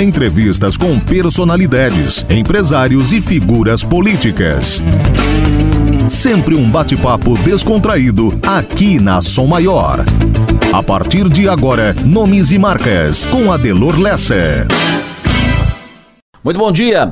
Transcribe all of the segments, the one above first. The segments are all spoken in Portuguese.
Entrevistas com personalidades, empresários e figuras políticas. Sempre um bate-papo descontraído aqui na Som Maior. A partir de agora, nomes e marcas com Adelor Lessa. Muito bom dia.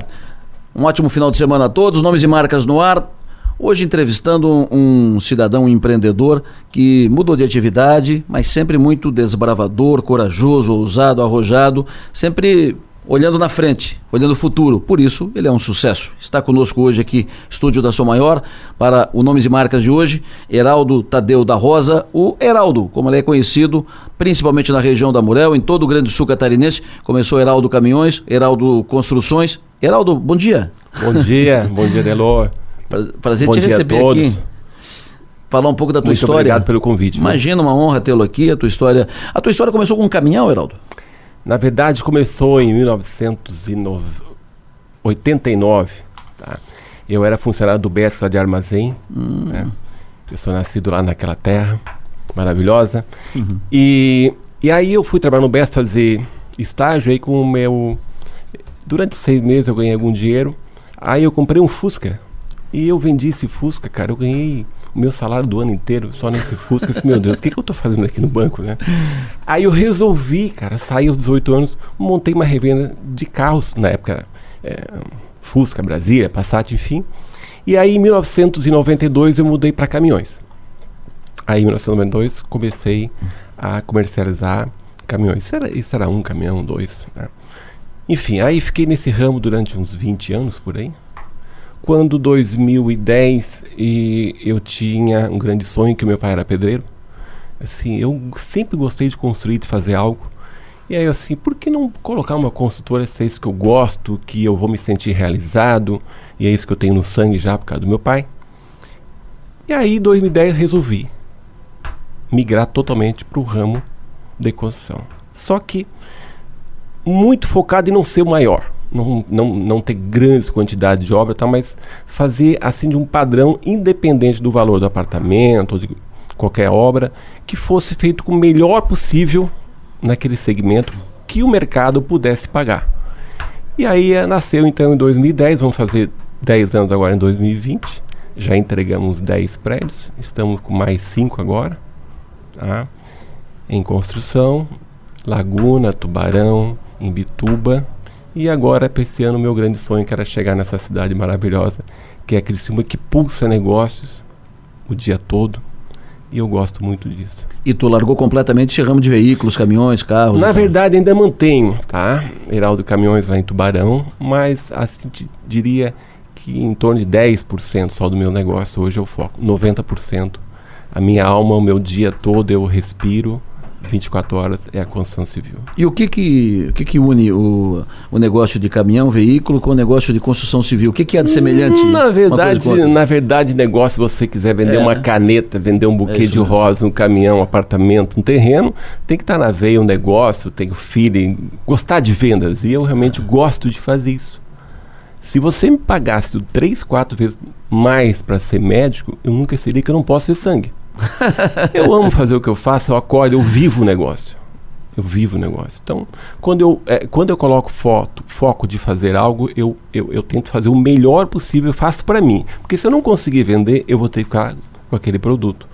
Um ótimo final de semana a todos. Nomes e marcas no ar. Hoje entrevistando um cidadão empreendedor que mudou de atividade, mas sempre muito desbravador, corajoso, ousado, arrojado, sempre olhando na frente, olhando o futuro. Por isso, ele é um sucesso. Está conosco hoje aqui, estúdio da Som Maior, para o Nomes e Marcas de hoje, Heraldo Tadeu da Rosa, o Heraldo, como ele é conhecido, principalmente na região da Murel, em todo o Grande Sul catarinense. Começou Heraldo Caminhões, Heraldo Construções. Heraldo, bom dia. Bom dia, bom dia, Delor. Prazer Bom te receber todos. aqui. Falar um pouco da tua Muito história. obrigado pelo convite. Imagina uma honra tê-lo aqui, a tua história. A tua história começou com um caminhão, Heraldo? Na verdade, começou em 1989. Tá? Eu era funcionário do Besca de Armazém. né? Eu sou nascido lá naquela terra maravilhosa. E, e aí eu fui trabalhar no Besca fazer estágio aí com o meu... Durante seis meses eu ganhei algum dinheiro. Aí eu comprei um Fusca. E eu vendi esse Fusca, cara. Eu ganhei o meu salário do ano inteiro só nesse Fusca. Disse, meu Deus, o que, que eu tô fazendo aqui no banco, né? Aí eu resolvi, cara, saí aos 18 anos, montei uma revenda de carros, na época, é, Fusca, Brasília, Passat, enfim. E aí em 1992 eu mudei para caminhões. Aí em 1992 comecei a comercializar caminhões. Isso era, isso era um caminhão, dois, né? Enfim, aí fiquei nesse ramo durante uns 20 anos por aí. Quando 2010 e eu tinha um grande sonho que meu pai era pedreiro. Assim, eu sempre gostei de construir, de fazer algo. E aí assim, por que não colocar uma construtora se é isso que eu gosto, que eu vou me sentir realizado, e é isso que eu tenho no sangue já por causa do meu pai. E aí em 2010 resolvi migrar totalmente para o ramo de construção. Só que muito focado em não ser o maior. Não, não, não ter grandes quantidades de obra, tá, mas fazer assim de um padrão independente do valor do apartamento ou de qualquer obra, que fosse feito com o melhor possível naquele segmento que o mercado pudesse pagar. E aí eh, nasceu então em 2010, vamos fazer 10 anos agora em 2020. Já entregamos 10 prédios, estamos com mais 5 agora, tá? em construção, Laguna, Tubarão, Imbituba. E agora, para esse ano, meu grande sonho que era chegar nessa cidade maravilhosa, que é Criciúma, que pulsa negócios o dia todo. E eu gosto muito disso. E tu largou completamente esse ramo de veículos, caminhões, carros. Na e tal. verdade, ainda mantenho, tá? Heraldo Caminhões lá em Tubarão, mas assim, te- diria que em torno de 10% só do meu negócio hoje eu foco. 90%. A minha alma, o meu dia todo eu respiro 24 horas é a construção civil. E o que que, o que, que une o, o negócio de caminhão, veículo com o negócio de construção civil? O que, que há de semelhante? Na verdade, na verdade, negócio, se você quiser vender É, uma né? caneta, vender um É buquê isso de rosa, um caminhão, um apartamento, um terreno, tem que estar na veia um negócio, tem o feeling, gostar de vendas. E eu realmente gosto de fazer isso. Se você me pagasse três, quatro vezes mais para ser médico, eu nunca seria que eu não posso ver sangue. eu amo fazer o que eu faço, eu acordo, eu vivo o negócio. Eu vivo o negócio. Então, quando eu, é, quando eu coloco foto, foco de fazer algo, eu, eu, eu tento fazer o melhor possível, eu faço para mim. Porque se eu não conseguir vender, eu vou ter que ficar com aquele produto.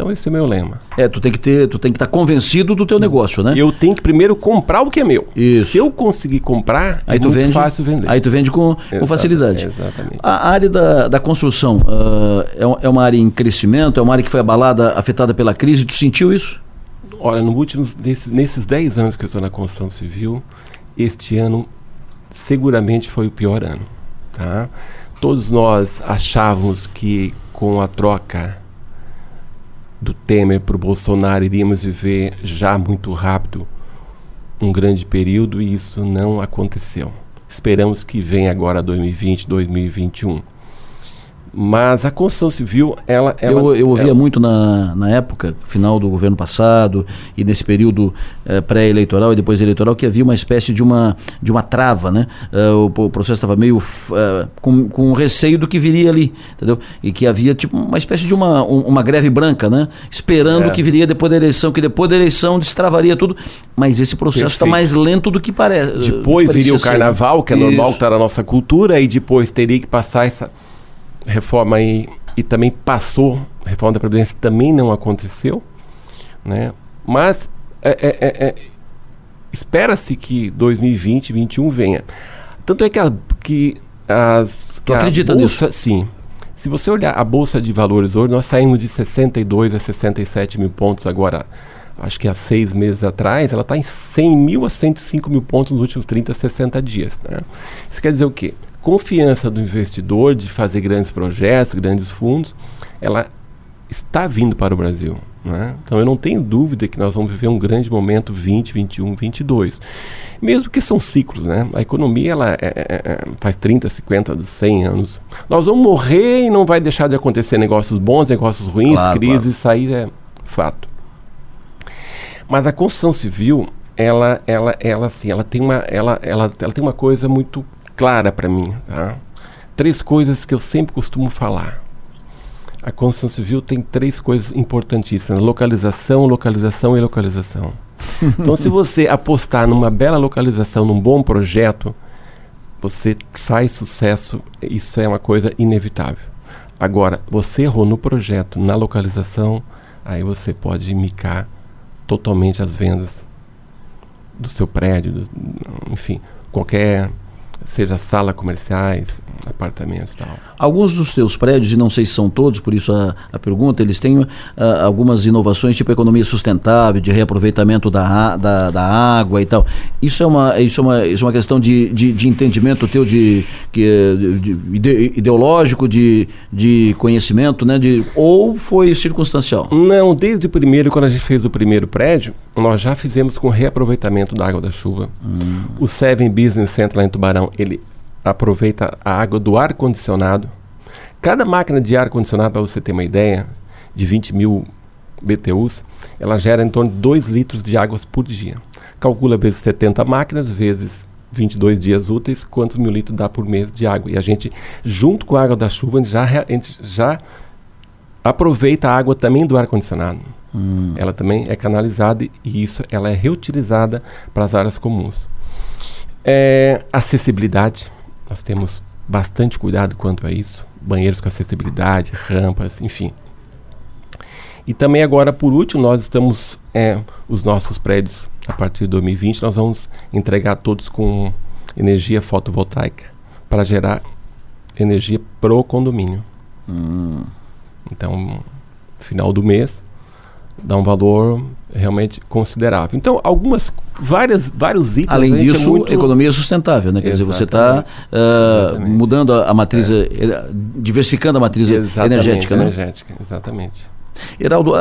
Então, esse é o meu lema. É, tu tem que ter, tu tem que estar convencido do teu negócio, né? Eu tenho que primeiro comprar o que é meu. Isso. Se eu conseguir comprar, Aí é tu muito vende, fácil vender. Aí tu vende com, com facilidade. Exatamente. A área da, da construção ah, é, é uma área em crescimento, é uma área que foi abalada, afetada pela crise. Tu sentiu isso? Olha, no últimos, nesses, nesses 10 anos que eu estou na construção civil, este ano seguramente foi o pior ano. Tá? Todos nós achávamos que com a troca do Temer para o Bolsonaro iríamos viver já muito rápido um grande período e isso não aconteceu. Esperamos que venha agora 2020, 2021. Mas a construção civil, ela. ela eu, eu ouvia ela... muito na, na época, final do governo passado, e nesse período eh, pré-eleitoral e depois eleitoral, que havia uma espécie de uma, de uma trava, né? Uh, o, o, processo estava meio uh, com, com receio do que viria ali, entendeu? E que havia tipo uma espécie de uma, um, uma greve branca, né? Esperando é. que viria depois da eleição, que depois da eleição destravaria tudo. Mas esse processo está mais lento do que parece. Depois viria o carnaval, que é normal, que está na nossa cultura, e depois teria que passar essa reforma aí e também passou, a reforma da Previdência também não aconteceu, né? Mas é, é, é, é espera-se que 2020, 2021 venha. Tanto é que, a, que as. Tu acredita bolsa, nisso? Sim. Se você olhar a Bolsa de Valores hoje, nós saímos de 62 a 67 mil pontos agora. Acho que há seis meses atrás, ela está em 100 mil a 105 mil pontos nos últimos 30 a 60 dias. Né? Isso quer dizer o quê? Confiança do investidor de fazer grandes projetos, grandes fundos, ela está vindo para o Brasil. Né? Então eu não tenho dúvida que nós vamos viver um grande momento 20, 21, 22. Mesmo que são ciclos, né? A economia ela é, é, é, é faz 30, 50, 100 anos. Nós vamos morrer e não vai deixar de acontecer negócios bons, negócios ruins, claro, crises, claro. isso aí é fato. Mas a construção civil, ela, ela, ela, assim, ela tem uma, ela, ela, ela tem uma coisa muito clara para mim. Tá? Três coisas que eu sempre costumo falar. A construção civil tem três coisas importantíssimas: localização, localização e localização. então, se você apostar numa bela localização, num bom projeto, você faz sucesso. Isso é uma coisa inevitável. Agora, você errou no projeto, na localização, aí você pode micar totalmente as vendas do seu prédio, do, enfim, qualquer seja sala comerciais, apartamentos e tal. Alguns dos teus prédios, e não sei se são todos, por isso a, a pergunta, eles têm uh, algumas inovações tipo economia sustentável, de reaproveitamento da, da, da, água e tal. Isso é uma, isso é uma, isso é uma questão de, de, de entendimento teu de, de, de, ideológico, de, de conhecimento, né? De, ou foi circunstancial? Não, desde o primeiro, quando a gente fez o primeiro prédio, nós já fizemos com reaproveitamento da água da chuva. Hum. O Seven Business Center lá em Tubarão, ele aproveita a água do ar-condicionado. Cada máquina de ar-condicionado, para você ter uma ideia, de 20 mil BTUs, ela gera em torno de 2 litros de água por dia. Calcula vezes 70 máquinas, vezes 22 dias úteis, quantos mil litros dá por mês de água. E a gente, junto com a água da chuva, a gente já, a gente já aproveita a água também do ar-condicionado. Hum. Ela também é canalizada e isso ela é reutilizada para as áreas comuns. É, acessibilidade. Nós temos bastante cuidado quanto a isso. Banheiros com acessibilidade, rampas, enfim. E também agora, por último, nós estamos, é, os nossos prédios, a partir de 2020, nós vamos entregar todos com energia fotovoltaica para gerar energia pro condomínio. Hum. Então, final do mês, dá um valor realmente considerável. Então, algumas, várias, vários itens. Além é disso, é muito... economia sustentável, né? Quer dizer, você está uh, mudando a, a matriz, é. Eh, diversificando a matriz exatamente, energética, né? Energética, exatamente. Heraldo,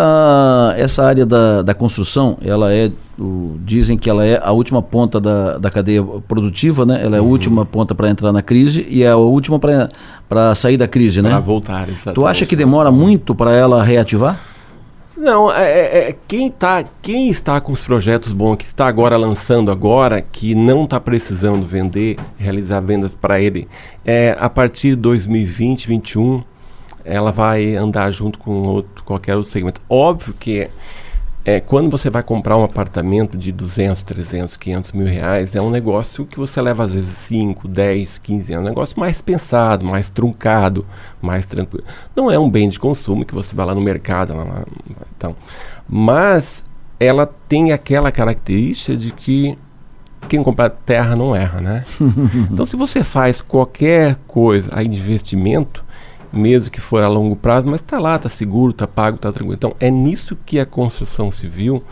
essa área da, da construção, ela é, o, dizem que ela é a última ponta da, da cadeia produtiva, né? Ela é a uhum. última ponta para entrar na crise e é a última para sair da crise, né? Para voltar, exatamente. Tu acha que demora muito para ela reativar? Não, é, é, é, quem, tá, quem está com os projetos bons, que está agora lançando agora, que não está precisando vender, realizar vendas para ele, é, a partir de 2020, 2021, ela vai andar junto com outro, qualquer outro segmento. Óbvio que é, quando você vai comprar um apartamento de 200, 300, 500 mil reais, é um negócio que você leva às vezes 5, 10, 15 anos. É um negócio mais pensado, mais truncado, mais tranquilo. Não é um bem de consumo que você vai lá no mercado. Lá, lá, então. Mas ela tem aquela característica de que quem comprar terra não erra, né? então, se você faz qualquer coisa aí de investimento, mesmo que for a longo prazo, mas está lá, está seguro, está pago, está tranquilo. Então é nisso que a construção civil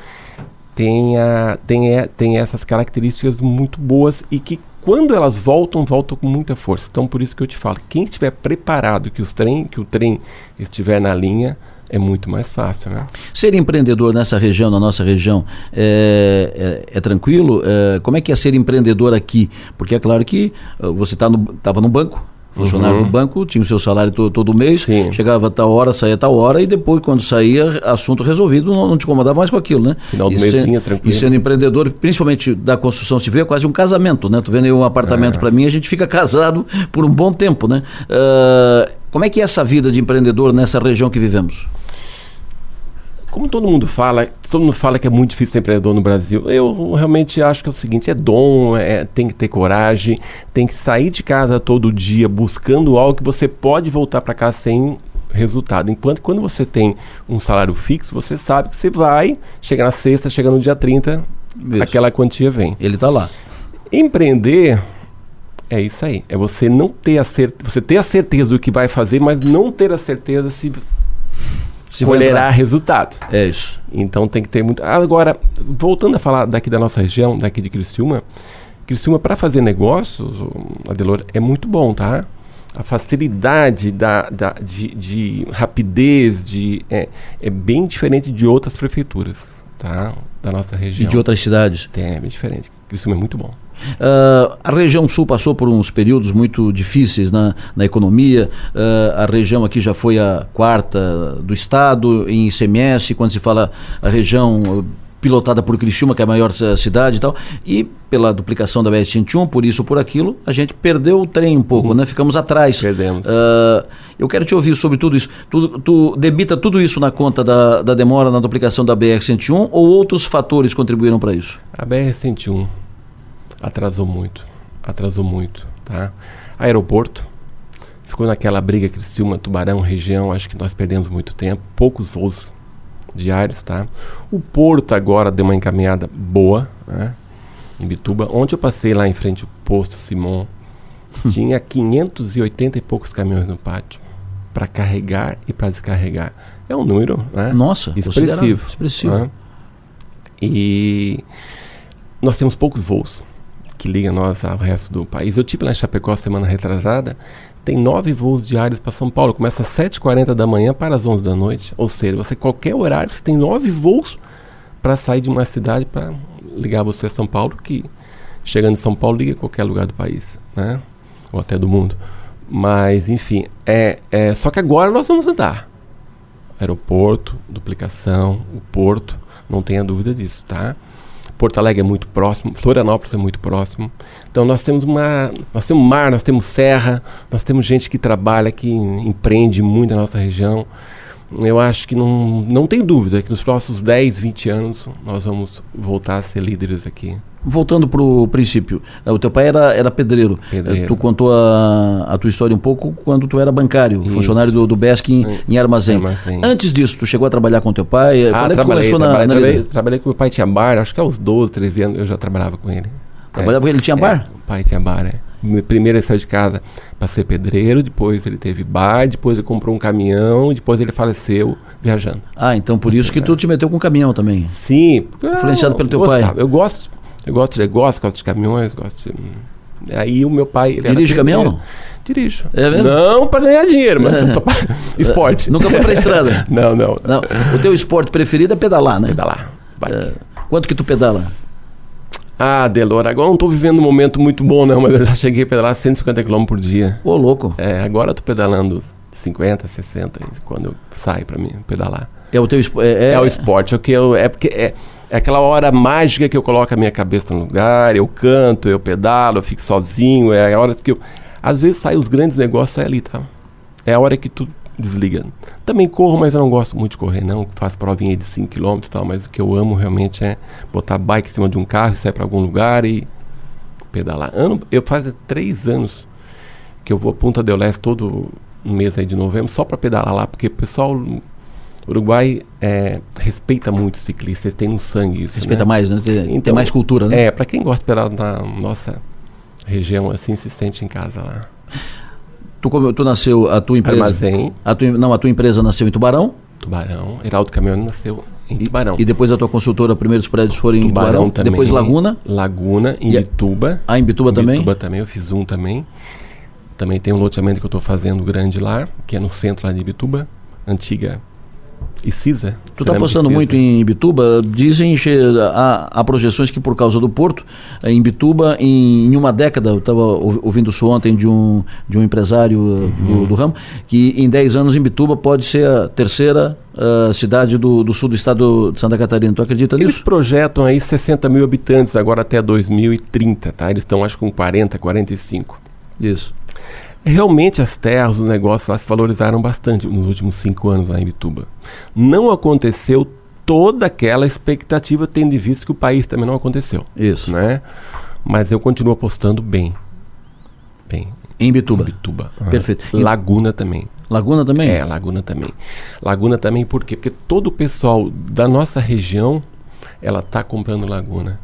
tem, a, tem, a, tem essas características muito boas e que quando elas voltam, voltam com muita força. Então por isso que eu te falo, quem estiver preparado que, os trem, que o trem estiver na linha, é muito mais fácil, né? Ser empreendedor nessa região, na nossa região, é, é, é tranquilo? É, como é que é ser empreendedor aqui? Porque é claro que uh, você estava tá no, no banco, Funcionário Uhum. do banco tinha o seu salário to- todo mês, Sim. chegava a tal hora, saía a tal hora, e depois, quando saía, assunto resolvido, não, não te incomodava mais com aquilo, né? Final do e mês se- vinha tranquilo. E sendo empreendedor, principalmente da construção civil, é quase um casamento, né? Tu vendo aí um apartamento É. para mim, a gente fica casado por um bom tempo, né? Ah, como é que é essa vida de empreendedor nessa região que vivemos? Como todo mundo fala, todo mundo fala que é muito difícil ser empreendedor no Brasil. Eu realmente acho que é o seguinte, é dom, é, tem que ter coragem, tem que sair de casa todo dia buscando algo que você pode voltar para casa sem resultado. Enquanto quando você tem um salário fixo, você sabe que você vai chegar na sexta, chega no dia 30, Isso. aquela quantia vem. Ele está lá. Empreender é isso aí. É você não ter a certeza, você ter a certeza do que vai fazer, mas não ter a certeza se, Colherá entrar. resultado. É isso. Então tem que ter muito. Agora, voltando a falar daqui da nossa região, daqui de Criciúma, Criciúma para fazer negócios, Adelor, é muito bom, tá? A facilidade da, da- de, de rapidez de, é, é bem diferente de outras prefeituras, tá? Da nossa E região. de outras cidades. É, bem diferente. Criciúma é muito bom. Ah, a região sul passou por uns períodos muito difíceis na, na economia. Ah, a região aqui já foi a quarta do estado em ICMS, quando se fala a região ah, pilotada por Criciúma, que é a maior ci- cidade e tal, e pela duplicação da BR-101, por isso ou por aquilo, a gente perdeu o trem um pouco, né? Ficamos atrás. Perdemos. Ah, eu quero te ouvir sobre tudo isso. Tu, tu debita tudo isso na conta da, da demora na duplicação da BR-101 ou outros fatores contribuíram para isso? A BR-101 atrasou muito, atrasou muito, tá? Aeroporto, ficou naquela briga Criciúma, Tubarão, região, acho que nós perdemos muito tempo, poucos voos diários, tá? O Porto agora deu uma encaminhada boa, né? Em Bituba, onde eu passei lá em frente ao posto Simon, tinha 580 e poucos caminhões no pátio para carregar e para descarregar. É um número, né? Nossa, expressivo. expressivo. né? E nós temos poucos voos que ligam nós ao resto do país. Eu tive lá em Chapecó semana retrasada, tem nove voos diários para São Paulo. Começa às 7h40 da manhã para as 11 da noite. Ou seja, você qualquer horário, você tem nove voos para sair de uma cidade para ligar você a São Paulo, que chegando em São Paulo liga qualquer lugar do país, né? Ou até do mundo. Mas, enfim, é, é só que agora nós vamos andar. Aeroporto, duplicação, o porto, não tenha dúvida disso, tá? Porto Alegre é muito próximo, Florianópolis é muito próximo. Então nós temos uma, nós temos mar, nós temos serra, nós temos gente que trabalha, que empreende muito na nossa região. Eu acho que não, não tem dúvida que nos próximos 10, 20 anos nós vamos voltar a ser líderes aqui. Voltando para o princípio, eh, o teu pai era, era pedreiro. Pedreiro. Eh, Tu contou a, a tua história um pouco quando tu era bancário, Isso. funcionário do, do BESC em, Em- em armazém. armazém. Antes disso, tu chegou a trabalhar com teu pai? Eh, Ah, Quando é que trabalhei, começou na, trabalhei, na trabalhei, trabalhei com meu pai tinha bar, acho que aos 12, 13 anos eu já trabalhava com ele. Trabalhava com ele, ele tinha É, bar? o pai tinha bar, é. Primeiro ele saiu de casa para ser pedreiro, depois ele teve bar, depois ele comprou um caminhão, depois ele faleceu viajando. Ah, então por isso que tu te meteu com caminhão também. Sim. Influenciado pelo teu gostava. pai. Eu gosto, eu gosto de negócio, gosto de caminhões, gosto de... Aí o meu pai... ele Dirige caminhão? Dirijo. É mesmo? Não para ganhar dinheiro, mas só para esporte. Nunca foi pra estrada? não, não. Não, o teu esporte preferido é pedalar, né? Pedalar. Eh, quanto que tu pedala? Ah, Delora, agora eu não estou vivendo um momento muito bom, não, mas eu já cheguei a pedalar 150 km por dia. Ô, louco. É, agora eu tô pedalando 50, 60, quando eu saio para mim pedalar. É o teu espo- é, É, o esporte, é o que eu. É porque é, é aquela hora mágica que eu coloco a minha cabeça no lugar, eu canto, eu pedalo, eu fico sozinho, é a hora que eu. Às vezes saem os grandes negócios ali, tá? É a hora que tu desliga. Também corro, mas eu não gosto muito de correr, não. Faço provinha de 5 km e tal, mas o que eu amo realmente é botar bike em cima de um carro e sair para algum lugar e pedalar. Ano, eu faz três anos que eu vou a Punta del Este todo mês aí de novembro só para pedalar lá, porque o pessoal no Uruguai é, respeita muito o ciclista, tem no sangue isso. Respeita né? mais, né? Tem, tem Então, mais cultura, né? É, para quem gosta de pedalar na nossa região, assim, se sente em casa lá. Tu, come- tu nasceu, a tua empresa... Armazém, A tua, não, a tua empresa nasceu em Tubarão Tubarão, Heraldo Caminhão nasceu em e, Tubarão. e depois a tua consultora, primeiros prédios foram em Tubarão, também. depois Laguna, Laguna, em E Bituba. ah, em Bituba Em também. Bituba também, eu fiz um também. Também tem um loteamento que eu estou fazendo grande lá, que é no centro lá de Bituba, antiga e CISA. Tu está apostando muito em Bituba? Dizem há, há, projeções que por causa do porto, eh, em Bituba, em, em uma década, eu estava ouvindo isso ontem de um, de um empresário eh, uhum. do, do, ramo, que em 10 anos em Bituba pode ser a terceira uh, cidade do, do, sul do estado de Santa Catarina. Tu acredita Eles nisso? Eles projetam aí 60 mil habitantes agora até 2030, tá? Eles estão acho com 40, 45. Isso. Realmente as terras, os negócios lá se valorizaram bastante nos últimos cinco anos lá em Bituba. Não aconteceu toda aquela expectativa, tendo em vista que o país também não aconteceu. Isso. Né? Mas eu continuo apostando bem. Bem. Em Bituba. Em Bituba. Perfeito. Laguna também. Laguna também? É, Laguna também. Laguna também por quê? Porque todo o pessoal da nossa região, ela está comprando Laguna.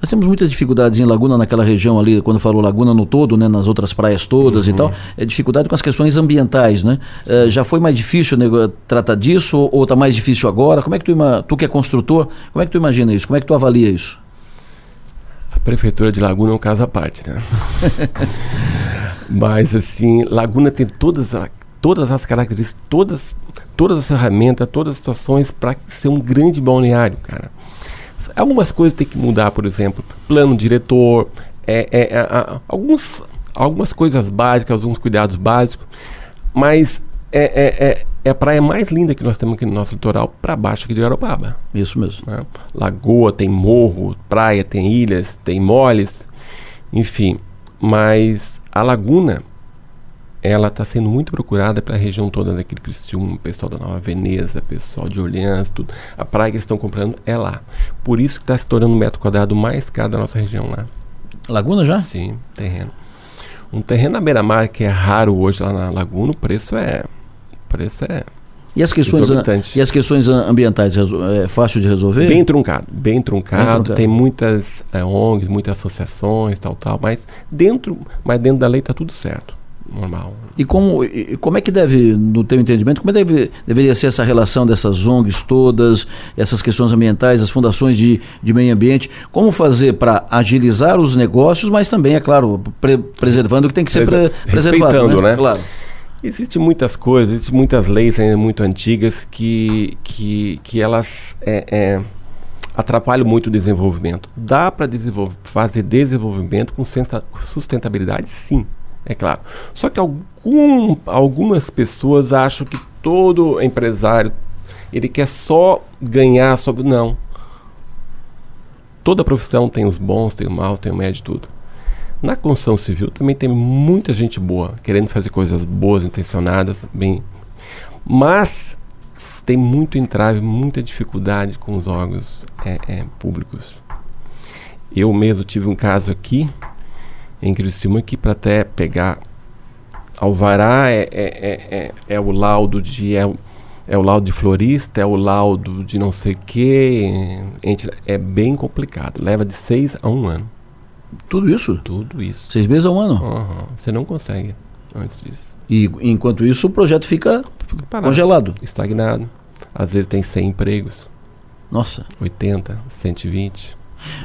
Nós temos muitas dificuldades em Laguna, naquela região ali, quando falou Laguna no todo, né, nas outras praias todas uhum. e tal, é dificuldade com as questões ambientais, né? É, já foi mais difícil né, tratar disso ou está mais difícil agora? Como é que tu, tu que é construtor, como é que tu imagina isso? Como é que tu avalia isso? A prefeitura de Laguna é um caso à parte, né? Mas assim, Laguna tem todas, todas as características, todas, todas as ferramentas, todas as situações para ser um grande balneário, cara. Algumas coisas tem que mudar, por exemplo, plano diretor, é, é, é, alguns, algumas coisas básicas, alguns cuidados básicos, mas é, é, é, é, a praia mais linda que nós temos aqui no nosso litoral, para baixo aqui de Garopaba. Isso mesmo. Né? Lagoa, tem morro, praia, tem ilhas, tem moles, enfim. Mas a laguna ela está sendo muito procurada para a região toda daquele Criciúma, pessoal da Nova Veneza, pessoal de Orleans, tudo. A praia que eles estão comprando é lá. Por isso que está se tornando um metro quadrado mais caro da nossa região lá. Laguna já? Sim, terreno. Um terreno na beira-mar que é raro hoje lá na Laguna, o preço é... O preço é... E as questões, e as questões ambientais, é fácil de resolver? Bem truncado, bem truncado. Bem truncado. Tem muitas é, ONGs, muitas associações, tal, tal, mas dentro, mas dentro da lei está tudo certo normal. E como, e como é que deve, no teu entendimento, como é deve, deveria ser essa relação dessas ONGs todas, essas questões ambientais, as fundações de, de meio ambiente, como fazer para agilizar os negócios, mas também, é claro, pre preservando o que tem que ser pre preservado. né? né? Claro. Existem muitas coisas, existem muitas leis ainda muito antigas que, que, que elas é, é, atrapalham muito o desenvolvimento. Dá para fazer desenvolvimento com sustentabilidade? Sim é claro. Só que algum, algumas pessoas acham que todo empresário ele quer só ganhar sobre. Não. Toda profissão tem os bons, tem os maus, tem o médio tudo. Na construção civil também tem muita gente boa, querendo fazer coisas boas, intencionadas, bem. Mas tem muito entrave, muita dificuldade com os órgãos é, é, públicos. Eu mesmo tive um caso aqui em Criciúma que para até pegar alvará é, é, é, é, é o laudo de é, é, o laudo de florista, é o laudo de não sei o que, é bem complicado, leva de seis a um ano. Tudo isso? Tudo isso. Seis meses a um ano? Uhum. Você não consegue antes disso. E enquanto isso o projeto fica, fica congelado? Estagnado. Às vezes tem 100 empregos. Nossa. 80, 120,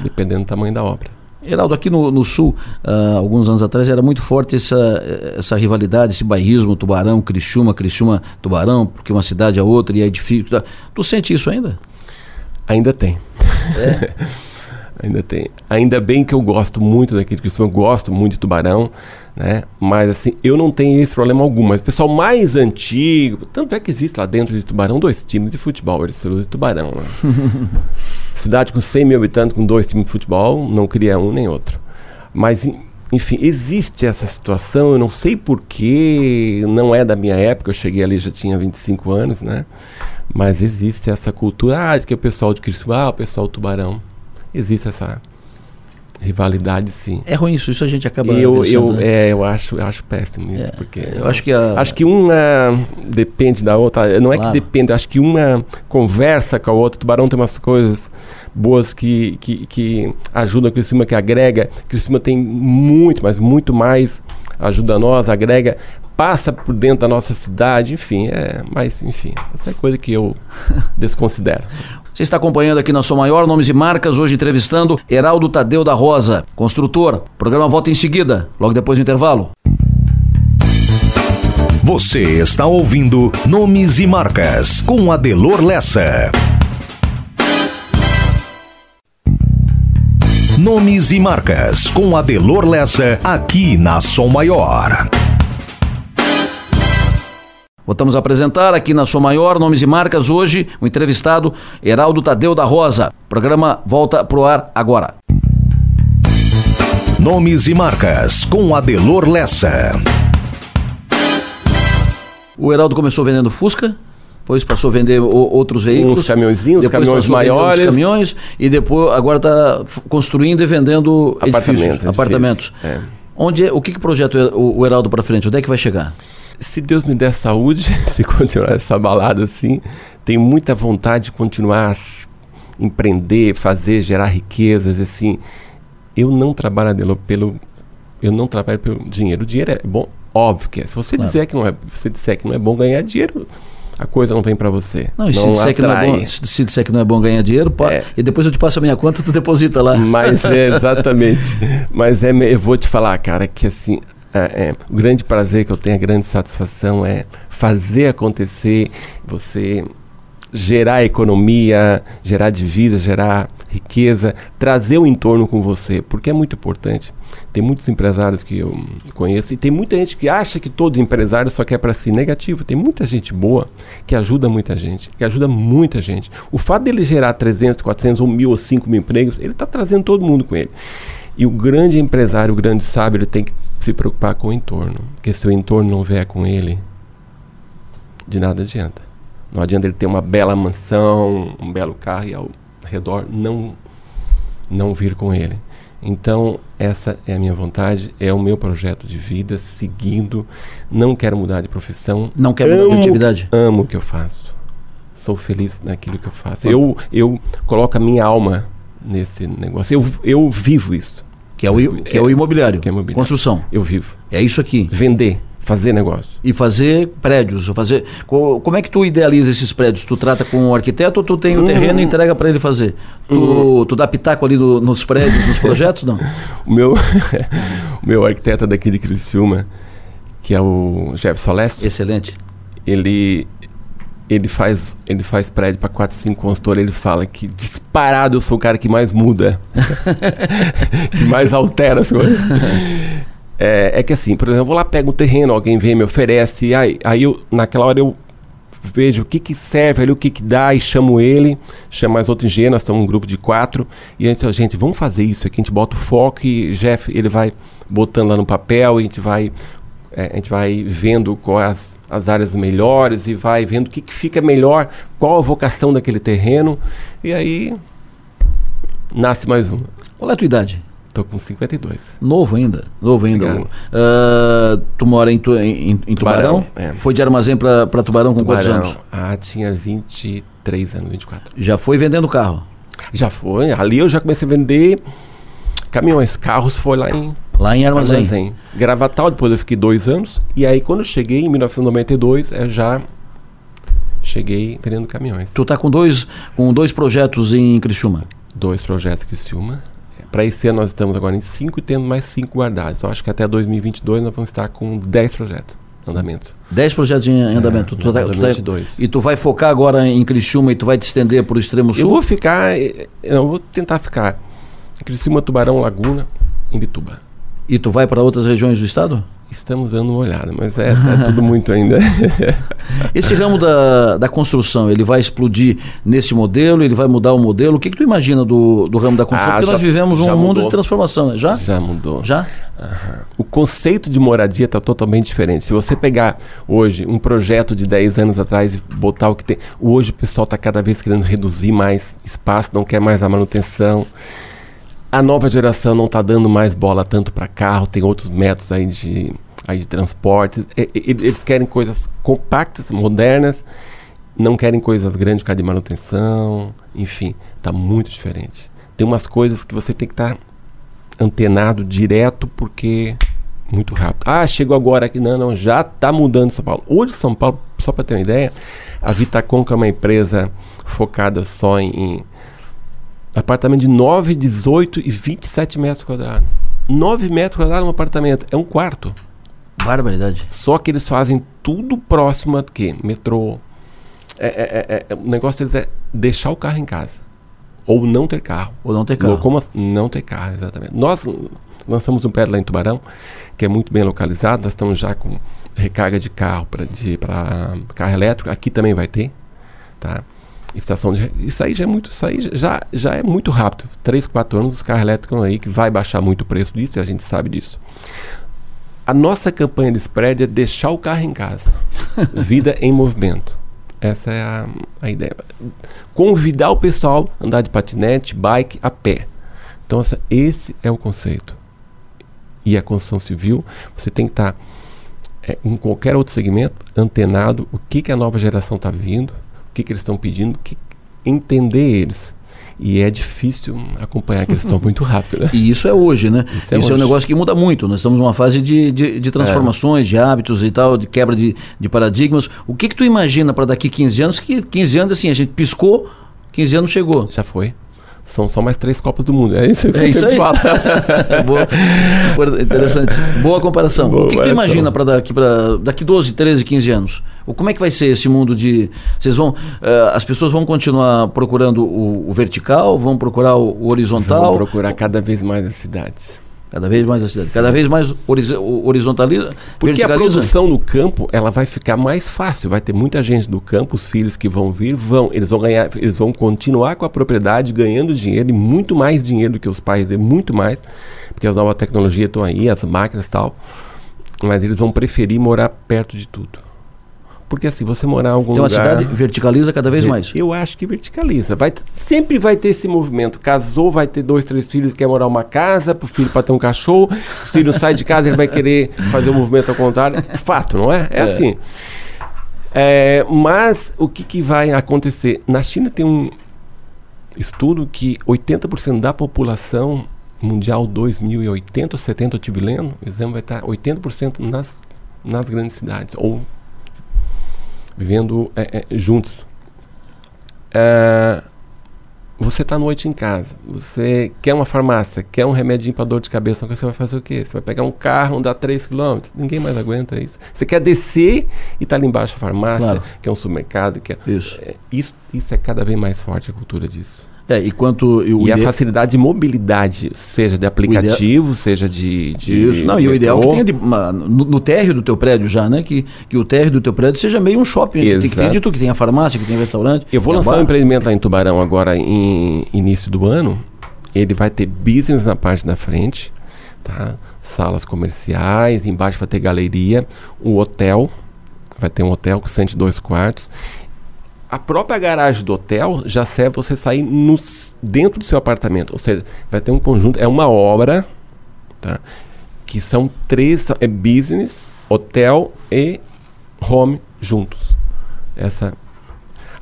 dependendo do tamanho da obra. Heraldo, aqui no, no Sul, uh, alguns anos atrás, era muito forte essa, essa rivalidade, esse bairrismo, Tubarão, Criciúma, Criciúma, Tubarão, porque uma cidade é outra e é difícil. Tá? Tu sente isso ainda? Ainda tem. É? ainda tem. Ainda bem que eu gosto muito daquele Criciúma, eu gosto muito de Tubarão, né? Mas assim, eu não tenho esse problema algum. Mas o pessoal mais antigo, tanto é que existe lá dentro de Tubarão dois times de futebol, Ericeus e Tubarão, né? Cidade com 100 mil habitantes, com dois times de futebol, não cria um nem outro. Mas, enfim, existe essa situação, eu não sei porquê, não é da minha época, eu cheguei ali já tinha 25 anos, né? Mas existe essa cultura, ah, que o pessoal de Cristo, ah, o pessoal do Tubarão. Existe essa rivalidade, sim. É ruim isso, isso a gente acaba eu, eu, né? é, eu acho, eu acho péssimo isso, é, porque eu acho que a... acho que uma depende da outra. Não é claro. que depende, acho que uma conversa com a outra. O Tubarão tem umas coisas boas que, que, que ajudam a Criciúma, que agrega. Criciúma tem muito, mas muito mais ajuda nós, agrega, passa por dentro da nossa cidade, enfim, é, mas enfim, essa é coisa que eu desconsidero. Você está acompanhando aqui na Sua Maior Nomes e Marcas, hoje entrevistando Heraldo Tadeu da Rosa, construtor. O programa volta em seguida, logo depois do intervalo. Você está ouvindo Nomes e Marcas com Adelor Lessa. Nomes e Marcas com Adelor Lessa aqui na Som Maior. Voltamos a apresentar aqui na Som Maior, Nomes e Marcas, hoje o entrevistado Heraldo Tadeu da Rosa. O programa volta pro ar agora. Nomes e Marcas com Adelor Lessa. O Heraldo começou vendendo Fusca, depois passou a vender o, outros veículos. Uns caminhõezinhos, depois caminhões maiores. Os caminhões e depois agora está construindo e vendendo Apartamentos, edifícios, apartamentos. edifícios, Onde é, o que, que projeta o, o Heraldo para frente? Onde é que vai chegar? Se Deus me der saúde, se continuar essa balada assim, tenho muita vontade de continuar a empreender, fazer, gerar riquezas, assim. Eu não trabalho Adelo, pelo eu não trabalho pelo dinheiro. O dinheiro é bom, óbvio que é. Se você Claro. dizer que não é, se disser que não é bom ganhar dinheiro, a coisa não vem para você. Não, e se disser, que não é bom, se se disser que não é bom ganhar dinheiro, pô, É. e depois eu te passo a minha conta, tu deposita lá. Mas é exatamente. Mas é, eu vou te falar, cara, que assim, é, é, o grande prazer que eu tenho, a grande satisfação é fazer acontecer, você gerar economia, gerar divisa, gerar riqueza, trazer o entorno com você, porque é muito importante. Tem muitos empresários que eu conheço e tem muita gente que acha que todo empresário só quer para si negativo. Tem muita gente boa que ajuda muita gente, que ajuda muita gente. O fato dele gerar 300, 400 ou mil ou 5 mil empregos, ele está trazendo todo mundo com ele. E o grande empresário, o grande sábio, ele tem que se preocupar com o entorno. Porque se o entorno não vier com ele, de nada adianta. Não adianta ele ter uma bela mansão, um belo carro e ao redor não, não vir com ele. Então, essa é a minha vontade, é o meu projeto de vida, seguindo. Não quero mudar de profissão. Não quer mudar de atividade? Amo o que eu faço. Sou feliz naquilo que eu faço. Eu, eu coloco a minha alma nesse negócio. Eu, eu vivo isso. Que é o, que é o imobiliário, Que é imobiliário. construção. Eu vivo. É isso aqui. Vender, fazer negócio. E fazer prédios, fazer. co- Como é que tu idealiza esses prédios? Tu trata com o arquiteto ou tu tem o terreno e entrega para ele fazer? Tu, tu dá pitaco ali no- nos prédios, nos projetos, não? O meu, o meu arquiteto daqui de Criciúma, que é o Jefferson Leste, Excelente. ele ele faz ele faz prédio para 4, 5 consultores, ele fala que disparado eu sou o cara que mais muda, que mais altera as coisas. É, é que assim, por exemplo, eu vou lá, pego um terreno, alguém vem, me oferece, aí, aí eu, naquela hora eu vejo o que que serve ali, o que que dá, e chamo ele, chamo mais outro engenheiro, nós estamos um grupo de quatro, e a gente, fala, gente, vamos fazer isso aqui, a gente bota o foco e Jeff, ele vai botando lá no papel, e a gente vai, é, a gente vai vendo quais as, as áreas melhores, e vai vendo o que que fica melhor, qual a vocação daquele terreno, e aí nasce mais um. Qual é a tua idade? Tô com 52. Novo ainda. Novo ainda. Ah, tu mora em, tu- em- em Tubarão? Tubarão, é. Foi de armazém para Tubarão com quantos Tubarão. anos? Ah, tinha 23 anos, 24. Já foi vendendo carro. Já foi. Ali eu já comecei a vender caminhões. Carros foi lá em Lá em armazém. Armazém. Gravatal, depois eu fiquei dois anos. E aí quando eu cheguei, em 1992, eu já cheguei vendendo caminhões. Tu tá com dois, com dois projetos em Criciúma. Dois projetos Criciúma. Para esse ano nós estamos agora em cinco e temos mais cinco guardados. Então acho que até 2022 nós vamos estar com 10 projetos em andamento. Dez projetos em em andamento. Tu tá- tu tá- 2022. e tu vai focar agora em Criciúma e tu vai te estender para o extremo Eu sul? vou ficar, eu vou tentar ficar em Criciúma, Tubarão, Laguna, em Bituba. E tu vai para outras regiões do estado? Estamos dando uma olhada, mas é, é tudo muito ainda. Esse ramo da, da construção, ele vai explodir nesse modelo? Ele vai mudar o modelo? O que, que tu imagina do, do ramo da construção? Ah, Porque já- nós vivemos um já mundo mudou. de transformação, né? Já? Já mudou. Já? O conceito de moradia está totalmente diferente. Se você pegar hoje um projeto de 10 anos atrás e botar o que tem. Hoje o pessoal está cada vez querendo reduzir mais espaço, não quer mais a manutenção. A nova geração não está dando mais bola tanto para carro, tem outros métodos aí de, aí de transporte. E- e- Eles querem coisas compactas, modernas, não querem coisas grandes por de manutenção. Enfim, está muito diferente. Tem umas coisas que você tem que estar antenado direto porque muito rápido. Ah, chegou agora aqui. Não, não, já está mudando São Paulo. Hoje São Paulo, só para ter uma ideia, a Vitacom, que é uma empresa focada só em, em apartamento de 9, 18 e 27 metros quadrados. 9 metros quadrados um apartamento. É um quarto. Barbaridade. Só que eles fazem tudo próximo a quê? Metrô. É, é, é, é, o negócio deles é deixar o carro em casa. Ou não ter carro. Ou não ter carro. Como? Não ter carro, exatamente. Nós lançamos um prédio lá em Tubarão, que é muito bem localizado. Nós estamos já com recarga de carro para carro elétrico. Aqui também vai ter. Tá? Estação de isso aí já é muito isso aí já, já é muito rápido. Três quatro anos os carros elétricos aí que vai baixar muito o preço disso e a gente sabe disso. A nossa campanha de spread é deixar o carro em casa. Vida em movimento. Essa é a, a ideia. Convidar o pessoal a andar de patinete bike a pé. Então essa, esse é o conceito. E a construção civil você tem que estar tá, é, em qualquer outro segmento antenado o que, que a nova geração está vindo que, que eles estão pedindo, que, entender eles. E é difícil acompanhar, que eles estão muito rápido. Né? E isso é hoje, né? Isso, é, isso é, um negócio que muda muito. Nós estamos numa fase de, de, de transformações, é. de hábitos e tal, de quebra de, de paradigmas. O que, que tu imagina para daqui 15 anos? Que 15 anos, assim, a gente piscou, 15 anos chegou. Já foi são só mais três Copas do Mundo. É isso, é isso aí. Fala. Boa, interessante. Boa comparação. Boa o que, que tu imagina para daqui, para daqui 12, 13, 15 anos? O, como é que vai ser esse mundo de. Vocês vão. Uh, as pessoas vão continuar procurando o, o vertical, vão procurar o, o horizontal? Vão procurar cada vez mais as cidades. Cada vez mais a cidade, cada vez mais horizontaliza, Porque a produção no campo, ela vai ficar mais fácil, vai ter muita gente no campo, os filhos que vão vir, vão, eles vão ganhar, eles vão continuar com a propriedade, ganhando dinheiro, e muito mais dinheiro do que os pais, e muito mais, porque as novas tecnologias estão aí, as máquinas e tal, mas eles vão preferir morar perto de tudo. Porque assim, você morar em algum então, lugar... Então a cidade verticaliza cada vez mais? Eu acho que verticaliza. Vai, sempre vai ter esse movimento. Casou, vai ter dois, três filhos, quer morar uma casa, pro filho para ter um cachorro. O filho sai de casa, ele vai querer fazer o movimento ao contrário. Fato, não é? É, é. assim. É, mas o que, que vai acontecer? Na China tem um estudo que 80% da população mundial 2080 ou 70, eu estive lendo, o exame vai estar 80% nas, nas grandes cidades, ou vivendo é, é, juntos. É, você está à noite em casa, você quer uma farmácia, quer um remedinho para dor de cabeça, você vai fazer o quê? Você vai pegar um carro, andar 3 km, ninguém mais aguenta isso. Você quer descer e está ali embaixo a farmácia, claro. quer um supermercado, quer... Isso. É, isso. Isso é cada vez mais forte a cultura disso. É, e quanto. E a facilidade de mobilidade, seja de aplicativo, ideal... seja de, de. Isso, não, e o ideal é que tenha de, uma, no, no, térreo do teu prédio já, né? Que, que o térreo do teu prédio seja meio um shopping. Que, que tem de tudo, que tenha farmácia, que tenha restaurante. Eu vou lançar um empreendimento lá em Tubarão agora em início do ano. Ele vai ter business na parte da frente, tá? Salas comerciais, embaixo vai ter galeria, um hotel. Vai ter um hotel com 102 quartos a própria garagem do hotel já serve você sair no, dentro do seu apartamento. Ou seja, vai ter um conjunto, é uma obra, tá? Que são três, é business, hotel e home juntos. Essa.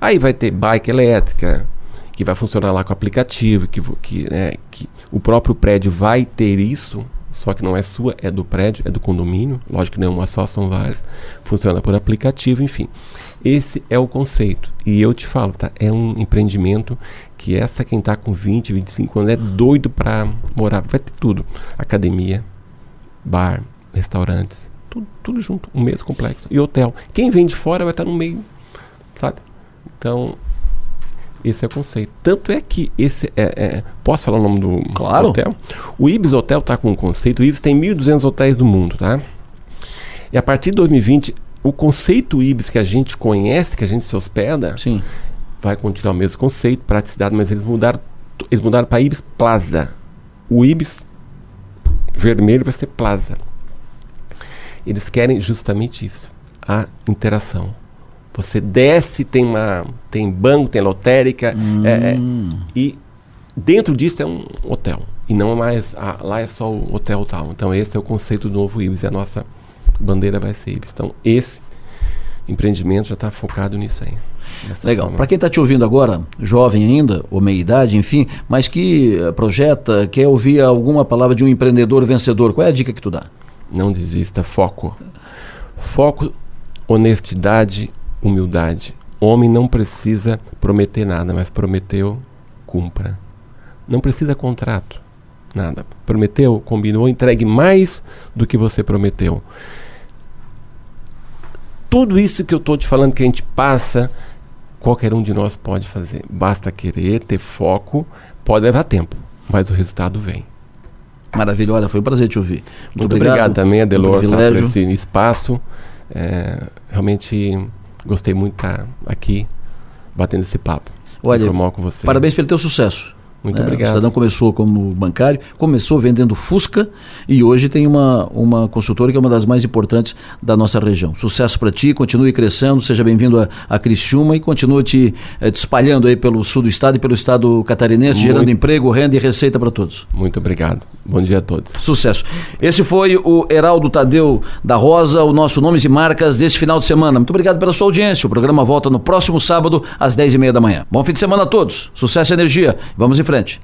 Aí vai ter bike elétrica, que vai funcionar lá com aplicativo, que, que, é, que o próprio prédio vai ter isso, só que não é sua, é do prédio, é do condomínio. Lógico que não é uma só, são várias. Funciona por aplicativo, enfim. Esse é o conceito. E eu te falo, tá? É um empreendimento que essa quem está com 20, 25 anos é doido para morar. Vai ter tudo: academia, bar, restaurantes, tudo, tudo junto, um mesmo complexo. E hotel. Quem vem de fora vai estar tá no meio, sabe? Então, esse é o conceito. Tanto é que esse é, é posso falar o nome do claro. hotel? O Ibis Hotel está com um conceito. O Ibis tem 1.200 hotéis no mundo, tá? E a partir de 2020 o conceito Ibis que a gente conhece, que a gente se hospeda, Sim. vai continuar o mesmo conceito, praticidade, mas eles mudaram, eles mudaram para Ibis Plaza. O Ibis vermelho vai ser Plaza. Eles querem justamente isso, a interação. Você desce, tem uma tem banco, tem lotérica, hum. é, é, e dentro disso é um hotel. E não é mais, ah, lá é só o hotel tal. Então esse é o conceito do novo Ibis, é a nossa bandeira vai ser Ibis. Então, esse empreendimento já está focado nisso aí. Legal. Para quem está te ouvindo agora, jovem ainda, ou meia idade, enfim, mas que uh, projeta, quer ouvir alguma palavra de um empreendedor vencedor, qual é a dica que tu dá? Não desista, foco. Foco, honestidade, humildade. Homem não precisa prometer nada, mas prometeu, cumpra. Não precisa contrato, nada. Prometeu, combinou, entregue mais do que você prometeu tudo isso que eu estou te falando que a gente passa, qualquer um de nós pode fazer. Basta querer, ter foco, pode levar tempo, mas o resultado vem. Maravilha, olha, foi um prazer te ouvir. Muito, Muito obrigado, obrigado, também, Adelor, um tá, por esse espaço. É, realmente gostei muito de estar aqui batendo esse papo. Olha, com você. parabéns pelo teu sucesso. Muito é, obrigado. O cidadão começou como bancário, começou vendendo Fusca e hoje tem uma, uma consultora que é uma das mais importantes da nossa região. Sucesso para ti, continue crescendo, seja bem-vindo a, a Criciúma e continue te, eh, te, espalhando aí pelo sul do estado e pelo estado catarinense, Muito... gerando emprego, renda e receita para todos. Muito obrigado. Bom dia a todos. Sucesso. Esse foi o Heraldo Tadeu da Rosa, o nosso Nomes e Marcas desse final de semana. Muito obrigado pela sua audiência. O programa volta no próximo sábado, às 10h30 da manhã. Bom fim de semana a todos. Sucesso e energia. Vamos em frente.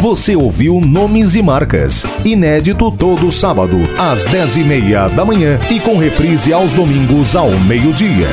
Você ouviu Nomes e Marcas, inédito todo sábado, às 10 e meia da manhã e com reprise aos domingos ao meio-dia.